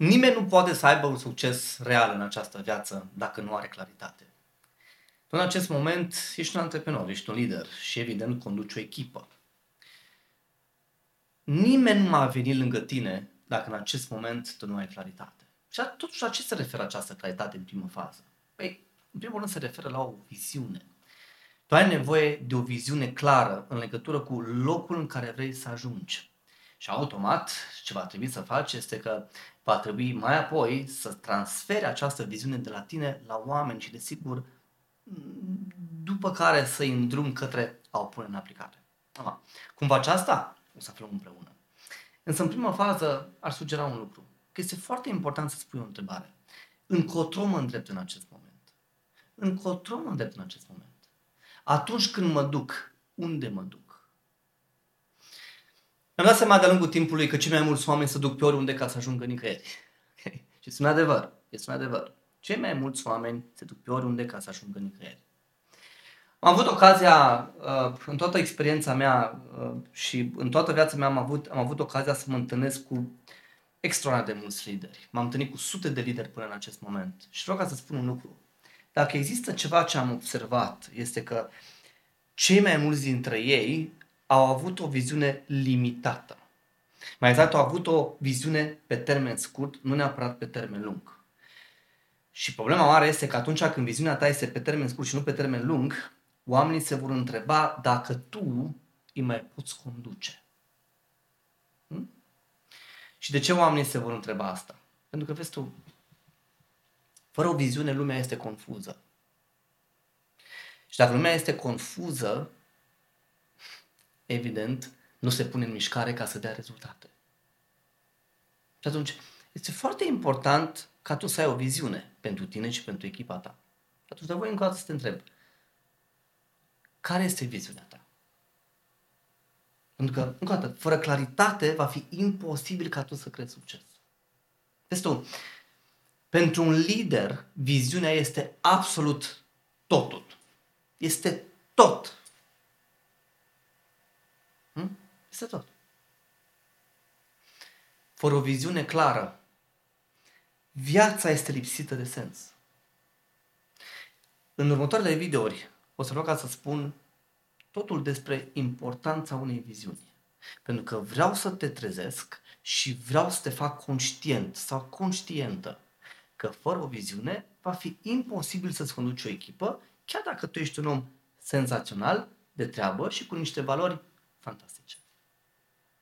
Nimeni nu poate să aibă un succes real în această viață dacă nu are claritate. Tu în acest moment ești un antreprenor, ești un lider și evident conduci o echipă. Nimeni nu va veni lângă tine dacă în acest moment tu nu ai claritate. Și totuși la ce se referă această claritate în primă fază? Păi, în primul rând se referă la o viziune. Tu ai nevoie de o viziune clară în legătură cu locul în care vrei să ajungi. Și automat, ce va trebui să faci este că va trebui mai apoi să transferi această viziune de la tine la oameni și, desigur, după care să-i îndrum către a o pune în aplicare. Aha. Cum faci asta? O să aflăm împreună. Însă, în prima fază, ar sugera un lucru. Că este foarte important să spui o întrebare. Încotro mă îndrept în acest moment? Încotro mă îndrept în acest moment? Atunci când mă duc, unde mă duc? Mi-am dat seama de-a lungul timpului că cei mai mulți oameni se duc pe oriunde ca să ajungă nicăieri. Okay? Și este un adevăr. Este un adevăr. Cei mai mulți oameni se duc pe oriunde ca să ajungă nicăieri. Am avut ocazia, uh, în toată experiența mea uh, și în toată viața mea am avut, am avut ocazia să mă întâlnesc cu extraordinar de mulți lideri. M-am întâlnit cu sute de lideri până în acest moment. Și vreau ca să spun un lucru. Dacă există ceva ce am observat, este că cei mai mulți dintre ei au avut o viziune limitată. Mai exact, au avut o viziune pe termen scurt, nu neapărat pe termen lung. Și problema mare este că atunci când viziunea ta este pe termen scurt și nu pe termen lung, oamenii se vor întreba dacă tu îi mai poți conduce. Hm? Și de ce oamenii se vor întreba asta? Pentru că, vezi tu, fără o viziune, lumea este confuză. Și dacă lumea este confuză, evident, nu se pune în mișcare ca să dea rezultate. Și atunci, este foarte important ca tu să ai o viziune pentru tine și pentru echipa ta. Și atunci, de voi încă o dată să te întreb, care este viziunea ta? Pentru că, încă o dată, fără claritate va fi imposibil ca tu să crezi succes. Vezi tu, pentru un lider, viziunea este absolut totul. Este tot. Hm? Este tot. Fără o viziune clară, viața este lipsită de sens. În următoarele videouri o să vreau ca să spun totul despre importanța unei viziuni. Pentru că vreau să te trezesc și vreau să te fac conștient sau conștientă că fără o viziune va fi imposibil să-ți conduci o echipă, chiar dacă tu ești un om senzațional, de treabă și cu niște valori fantastici.